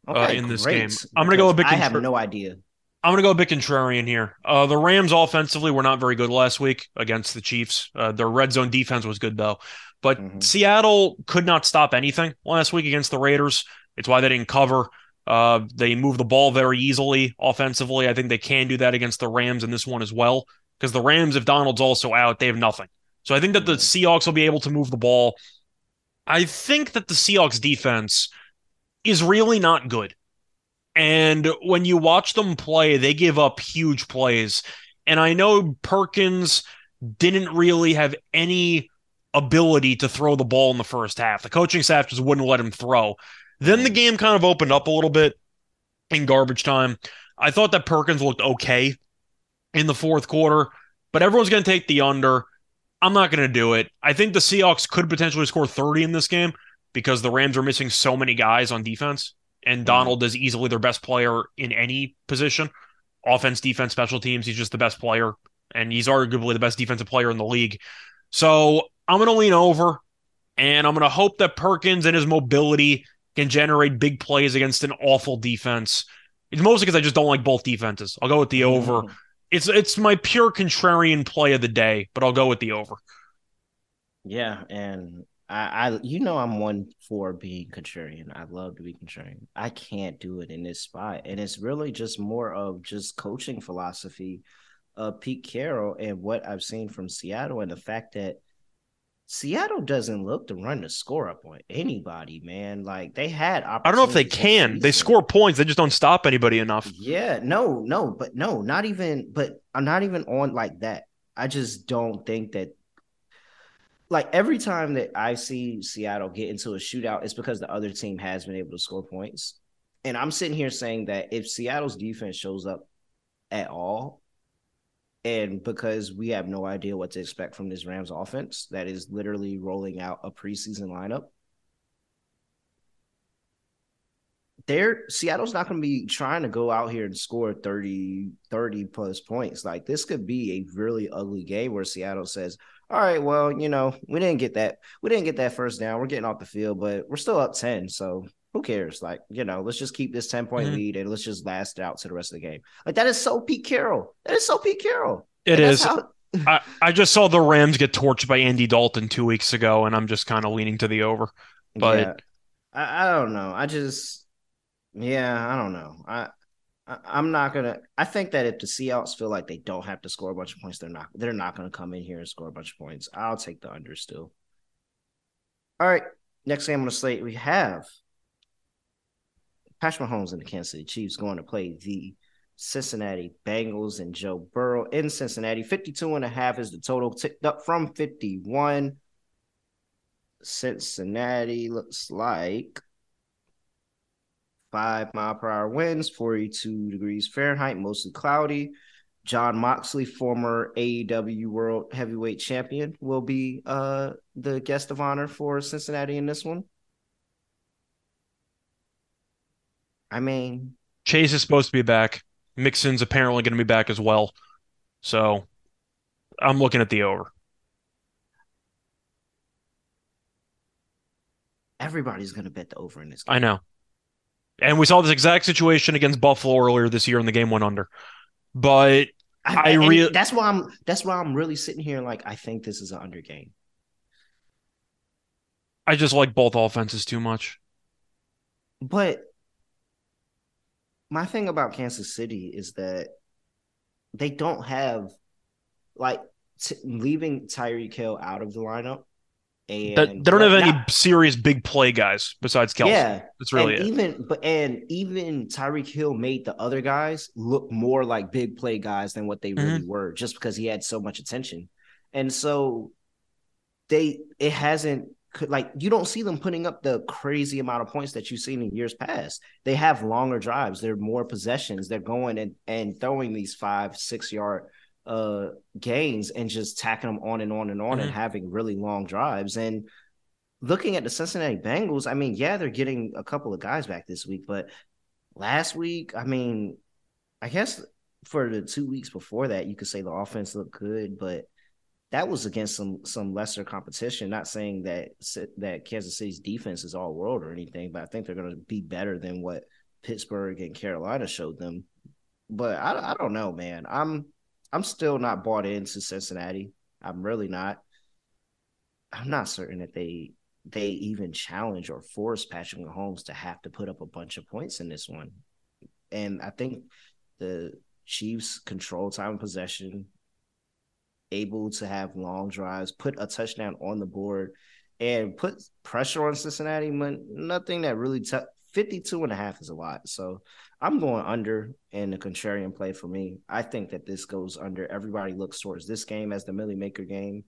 uh, in this game. I'm gonna go a bit I have no idea. I'm going to go a bit contrarian here. Uh, the Rams offensively were not very good last week against the Chiefs. Uh, their red zone defense was good though, but Mhm. Seattle could not stop anything last week against the Raiders. It's why they didn't cover. Uh, they move the ball very easily offensively. I think they can do that against the Rams in this one as well. Because the Rams, if Donald's also out, they have nothing. So I think that the Seahawks will be able to move the ball. I think that the Seahawks defense is really not good. And when you watch them play, they give up huge plays. And I know Perkins didn't really have any ability to throw the ball in the first half. The coaching staff just wouldn't let him throw. Then the game kind of opened up a little bit in garbage time. I thought that Perkins looked okay in the fourth quarter, but everyone's going to take the under. I'm not going to do it. I think the Seahawks could potentially score 30 in this game because the Rams are missing so many guys on defense, and mm-hmm. Donald is easily their best player in any position offense, defense, special teams. He's just the best player, and he's arguably the best defensive player in the league. So I'm going to lean over, and I'm going to hope that Perkins and his mobility can generate big plays against an awful defense. It's mostly because I just don't like both defenses. I'll go with the over. Mm-hmm. It's it's my pure contrarian play of the day, but I'll go with the over. Yeah, and I, I you know I'm one for being contrarian. I love to be contrarian. I can't do it in this spot. And it's really just more of just coaching philosophy of Pete Carroll and what I've seen from Seattle and the fact that Seattle doesn't look to run the score up on anybody, man. Like they had I don't know if they can. They score points. They just don't stop anybody enough. Yeah, no, no, but no, not even, but I'm not even on like that. I just don't think that, like, every time that I see Seattle get into a shootout, it's because the other team has been able to score points. And I'm sitting here saying that if Seattle's defense shows up at all, and because we have no idea what to expect from this Rams offense that is literally rolling out a preseason lineup, they're Seattle's not going to be trying to go out here and score 30 30 plus points. Like this could be a really ugly game where Seattle says, "All right, well, you know, we didn't get that. We didn't get that first down. We're getting off the field, but we're still up 10, so who cares? Like, you know, let's just keep this 10 point Mhm. lead and let's just last out to the rest of the game." Like that is so Pete Carroll. That is so Pete Carroll. It And is. how- [laughs] I, I just saw the Rams get torched by Andy Dalton two weeks ago, and I'm just kind of leaning to the over. But- yeah. I, I don't know. I just yeah, I don't know. I, I I'm not gonna I think that if the Seahawks feel like they don't have to score a bunch of points, they're not they're not gonna come in here and score a bunch of points. I'll take the under still. All right. Next game on the slate, we have Patrick Mahomes and the Kansas City Chiefs going to play the Cincinnati Bengals and Joe Burrow in Cincinnati. 52 and a half is the total, ticked up from 51. Cincinnati looks like five mile per hour winds, 42 degrees Fahrenheit, mostly cloudy. Jon Moxley, former AEW World Heavyweight Champion, will be uh, the guest of honor for Cincinnati in this one. I mean, Chase is supposed to be back. Mixon's apparently going to be back as well. So I'm looking at the over. everybody's going to bet the over in this game. I know. And we saw this exact situation against Buffalo earlier this year, and the game went under. But I and rea- that's why I'm that's why I'm really sitting here like I think this is an under game. I just like both offenses too much. But my thing about Kansas City is that they don't have like t- leaving Tyreek Hill out of the lineup. And That, they don't have any not- serious big play guys besides Kelce. Yeah, That's really and it. even but and even Tyreek Hill made the other guys look more like big play guys than what they Mm-hmm. really were, just because he had so much attention. And so they it hasn't like you don't see them putting up the crazy amount of points that you've seen in years past. They have longer drives, they're more possessions, they're going and, and throwing these five, six yard uh gains and just tacking them on and on and on Mhm. and having really long drives. And looking at the Cincinnati Bengals, I mean, yeah, they're getting a couple of guys back this week, but last week, I mean, I guess for the two weeks before that, you could say the offense looked good, but that was against some some lesser competition. Not saying that that Kansas City's defense is all world or anything, but I think they're going to be better than what Pittsburgh and Carolina showed them. But I, I don't know, man. I'm I'm still not bought into Cincinnati. I'm really not. I'm not certain that they they even challenge or force Patrick Mahomes to have to put up a bunch of points in this one. And I think the Chiefs control time possession, able to have long drives, put a touchdown on the board, and put pressure on Cincinnati. But nothing that really t- 52 and a half is a lot. So I'm going under in the contrarian play for me. I think that this goes under. Everybody looks towards this game as the Milly Maker game.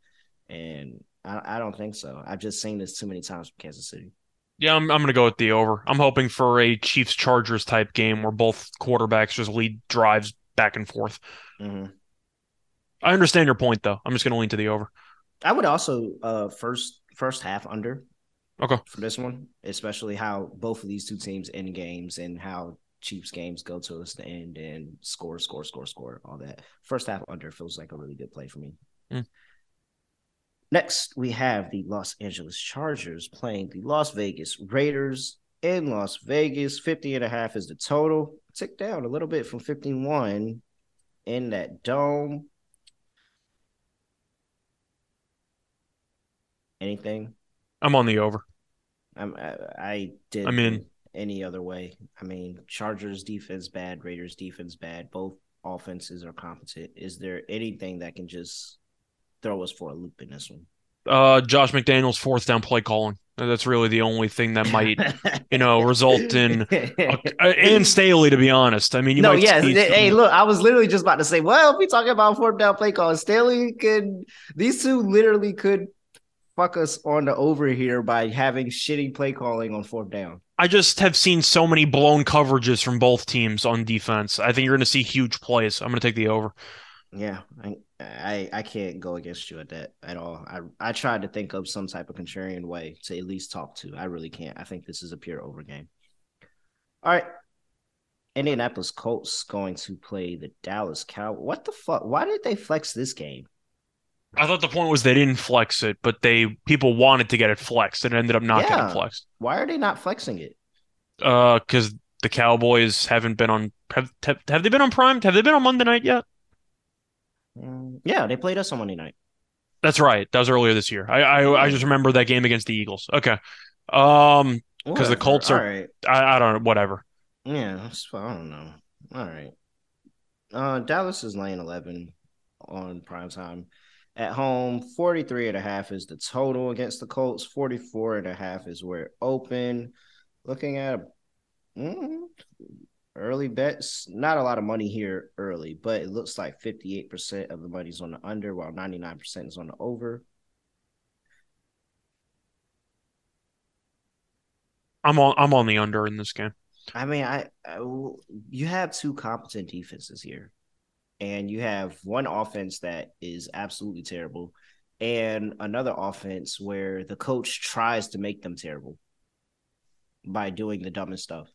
And I, I don't think so. I've just seen this too many times from Kansas City. Yeah, I'm I'm gonna go with the over. I'm hoping for a Chiefs Chargers type game where both quarterbacks just lead drives back and forth. Mm-hmm. I understand your point though. I'm just gonna lean to the over. I would also uh first first half under. Okay. For this one, especially how both of these two teams end games and how Chiefs games go to us the end and score, score, score, score, all that. First half under feels like a really good play for me. Mm. Next, we have the Los Angeles Chargers playing the Las Vegas Raiders in Las Vegas. 50 and a half is the total. Tick down a little bit from 51 in that dome. Anything? I'm on the over. I'm, I, I did. I mean- any other way. I mean, Chargers defense bad, Raiders defense bad. Both offenses are competent. Is there anything that can just throw us for a loop in this one? Uh, Josh McDaniels fourth down play calling. That's really the only thing that might, you know, result in uh, and Staley. To be honest, I mean, you no, yes. Hey, look, I was literally just about to say, well, if we talking about fourth down play call, Staley could these two literally could fuck us on the over here by having shitty play calling on fourth down. I just have seen so many blown coverages from both teams on defense. I think you're going to see huge plays. I'm going to take the over. Yeah, I, I I can't go against you at that at all. I I tried to think of some type of contrarian way to at least talk to. I really can't. I think this is a pure over game. All right. Indianapolis Colts going to play the Dallas Cow. What the fuck? Why did they flex this game? I thought the point was they didn't flex it, but they people wanted to get it flexed and it ended up not Yeah. getting flexed. Why are they not flexing it? Uh, because the Cowboys haven't been on. Have, have have they been on Prime? Have they been on Monday night yet? Mm, yeah, they played us on Monday night. That's right. That was earlier this year. I I, I just remember that game against the Eagles. Okay. Um, because the Colts are- right. I I don't know. Whatever. Yeah, I don't know. All right. Uh Dallas is laying 11 on prime time. At home, 43 and a half is the total against the Colts. 44 and a half is where it open. Looking at mm, early bets, not a lot of money here early, but it looks like 58% of the money's on the under while 99% is on the over. I'm on I'm on the under in this game. I mean, I, I you have two competent defenses here, and you have one offense that is absolutely terrible, and another offense where the coach tries to make them terrible by doing the dumbest stuff.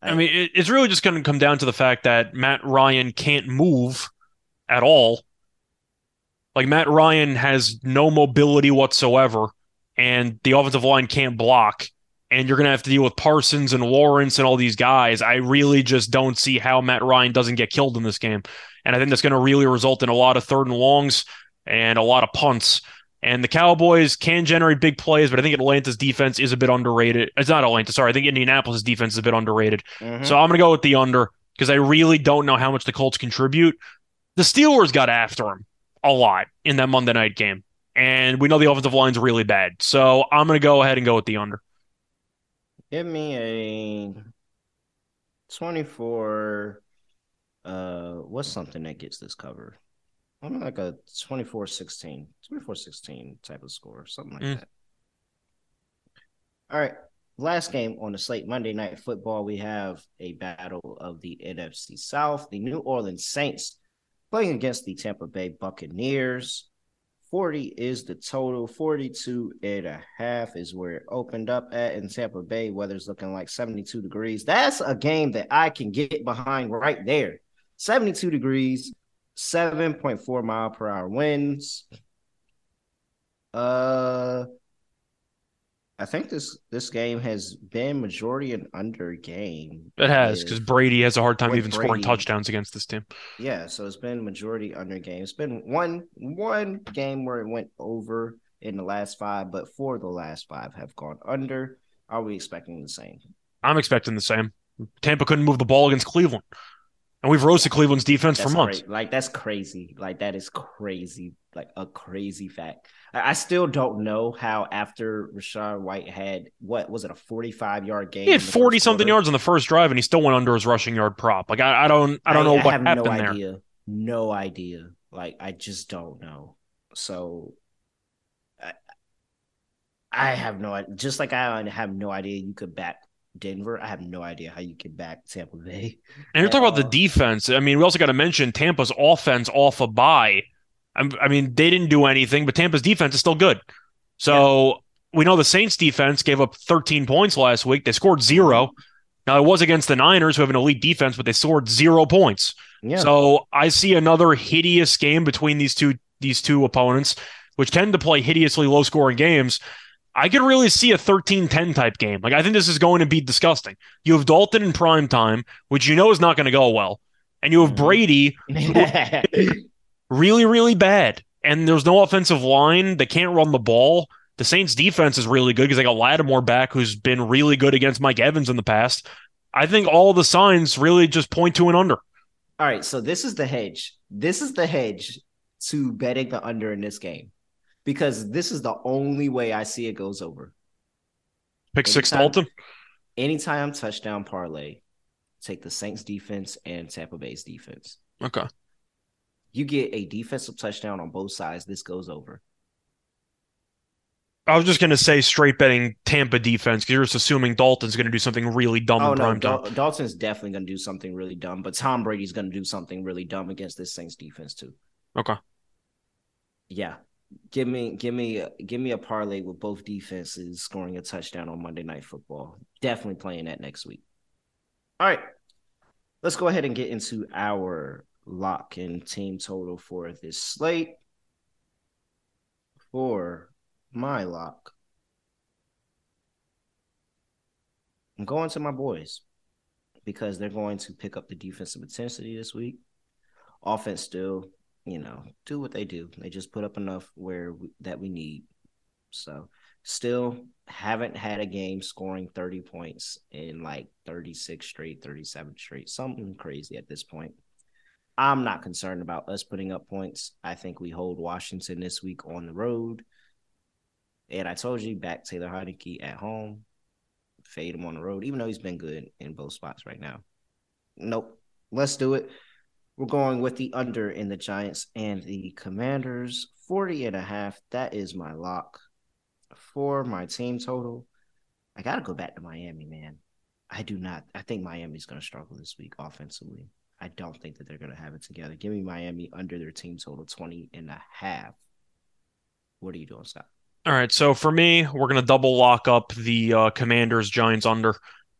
I mean, it, it's really just going to come down to the fact that Matt Ryan can't move at all. Like Matt Ryan has no mobility whatsoever, and the offensive line can't block. And you're going to have to deal with Parsons and Lawrence and all these guys. I really just don't see how Matt Ryan doesn't get killed in this game. And I think that's going to really result in a lot of third and longs and a lot of punts. And the Cowboys can generate big plays, but I think Atlanta's defense is a bit underrated. It's not Atlanta, sorry. I think Indianapolis' defense is a bit underrated. Mhm. So I'm going to go with the under because I really don't know how much the Colts contribute. The Steelers got after him a lot in that Monday night game. And we know the offensive line's really bad. So I'm going to go ahead and go with the under. Give me a twenty-four. Uh, what's something that gets this cover? I'm like a 24-16, 24-16 type of score, something like Mm. that. All right. Last game on the slate Monday Night Football, we have a battle of the NFC South. The New Orleans Saints playing against the Tampa Bay Buccaneers. 40 is the total. 42 and a half is where it opened up at in Tampa Bay. Weather's looking like 72 degrees. That's a game that I can get behind right there. 72 degrees, 7.4 mile per hour winds. Uh I think this this game has been majority an under game. It has because Brady has a hard time even scoring touchdowns against this team. Yeah, so it's been majority under game. It's been one one game where it went over in the last five, but four of the last five have gone under. Are we expecting the same? I'm expecting the same. Tampa couldn't move the ball against Cleveland, and we've roasted Cleveland's defense That's for months. cra- like that's crazy. Like that is crazy. Like a crazy fact. I, I still don't know how after Rachaad White had what was it a 45 yard game? He had forty something yards on the first drive, and he still went under his rushing yard prop. Like I, I don't, I don't know I what have happened no there. idea. No idea. Like I just don't know. So I, I have no idea. Just like I have no idea you could back Denver. I have no idea how you could back Tampa Bay. And you're talking about the defense. I mean, we also got to mention Tampa's offense off a bye. I'm- I mean, they didn't do anything, but Tampa's defense is still good. So we know the Saints defense gave up 13 points last week. They scored zero. Now it was against the Niners, who have an elite defense, but they scored zero points. Yeah. So I see another hideous game between these two these two opponents, which tend to play hideously low scoring games. I could really see a 13-10 type game. Like I think this is going to be disgusting. You have Dalton in prime time, which you know is not going to go well. And you have Mhm. Brady [laughs] really, really bad. And there's no offensive line. They can't run the ball. The Saints defense is really good because they got Lattimore back, who's been really good against Mike Evans in the past. I think all the signs really just point to an under. All right, so this is the hedge. This is the hedge to betting the under in this game. Because this is the only way I see it goes over. Pick six Dalton. Anytime touchdown parlay, take the Saints defense and Tampa Bay's defense. Okay. You get a defensive touchdown on both sides. This goes over. I was just going to say straight betting Tampa defense because you're just assuming Dalton's going to do something really dumb Oh in no, prime time. Dal- Dalton's definitely going to do something really dumb, but Tom Brady's going to do something really dumb against this Saints defense too. Okay. Yeah, give me, give me, give me a parlay with both defenses scoring a touchdown on Monday Night Football. Definitely playing that next week. All right, let's go ahead and get into our lock and team total for this slate. For my lock, I'm going to my boys because they're going to pick up the defensive intensity this week. Offense still, you know, do what they do. They just put up enough where we, that we need. So, still haven't had a game scoring 30 points in like 36 straight, 37 straight, something crazy at this point. I'm not concerned about us putting up points. I think we hold Washington this week on the road. And I told you, back Taylor Heinicke at home, fade him on the road, even though he's been good in both spots right now. Nope. Let's do it. We're going with the under in the Giants and the Commanders, 40 and a half. That is my lock for my team total. I got to go back to Miami, man. I do not. I think Miami's going to struggle this week offensively. I don't think that they're going to have it together. Give me Miami under their team total, 20 and a half. What are you doing, Scott? All right. So for me, we're going to double lock up the uh, Commanders Giants under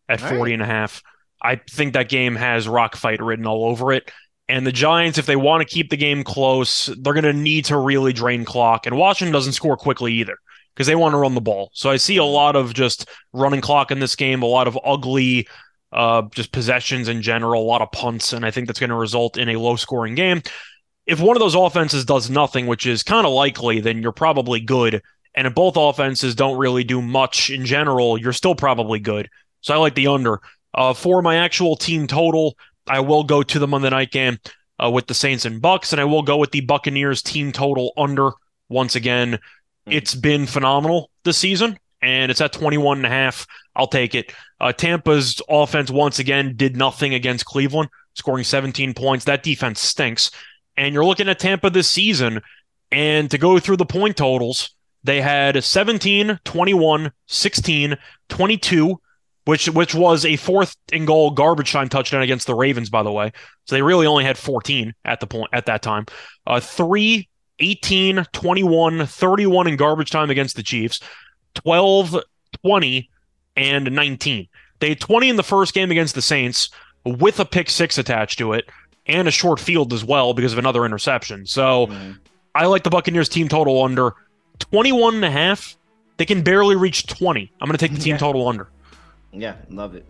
at All 40 right. and a half. I think that game has rock fight written all over it. And the Giants, if they want to keep the game close, they're going to need to really drain clock. And Washington doesn't score quickly either because they want to run the ball. So I see a lot of just running clock in this game, a lot of ugly, uh, just possessions in general, a lot of punts. And I think that's going to result in a low scoring game. If one of those offenses does nothing, which is kind of likely, then you're probably good. And if both offenses don't really do much in general, you're still probably good. So I like the under. Uh, for my actual team total, I will go to the Monday night game uh, with the Saints and Bucks, and I will go with the Buccaneers team total under once again. It's been phenomenal this season, and it's at 21 and a half. I'll take it. Uh, Tampa's offense once again did nothing against Cleveland, scoring 17 points. That defense stinks. And you're looking at Tampa this season, and to go through the point totals, they had 17, 21, 16, 22, which which was a fourth and goal garbage time touchdown against the Ravens, by the way. So they really only had 14 at the point at that time. Uh, 3, 18, 21, 31 in garbage time against the Chiefs, 12, 20, and 19. They had 20 in the first game against the Saints with a pick six attached to it and a short field as well because of another interception. So Mm-hmm. I like the Buccaneers team total under 21 and a half. They can barely reach 20. I'm going to take the team Yeah. total under. Yeah, love it.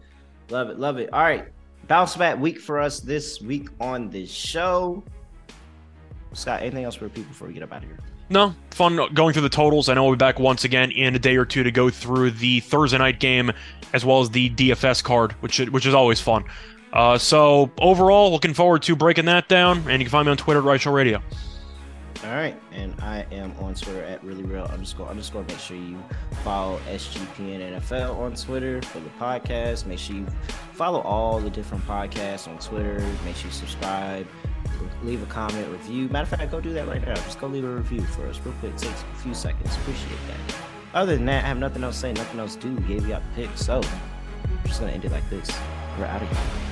Love it. Love it. All right. Bounce back week for us this week on this show. Scott, anything else for people before we get up out of here? No, fun going through the totals. I know we'll be back once again in a day or two to go through the Thursday night game as well as the DFS card, which which is always fun. Uh, so overall, looking forward to breaking that down. And you can find me on Twitter at Reichel Radio. All right, and I am on Twitter at really real underscore underscore. Make sure you follow SGPN NFL on Twitter for the podcast. Make sure you follow all the different podcasts on Twitter. Make sure you subscribe, leave a comment, review. Matter of fact, go do that right now. Just go leave a review for us, real quick. It takes a few seconds. Appreciate that. Other than that, I have nothing else to say. Nothing else to do. We gave you out the pick, so I'm just gonna end it like this. We're out of here.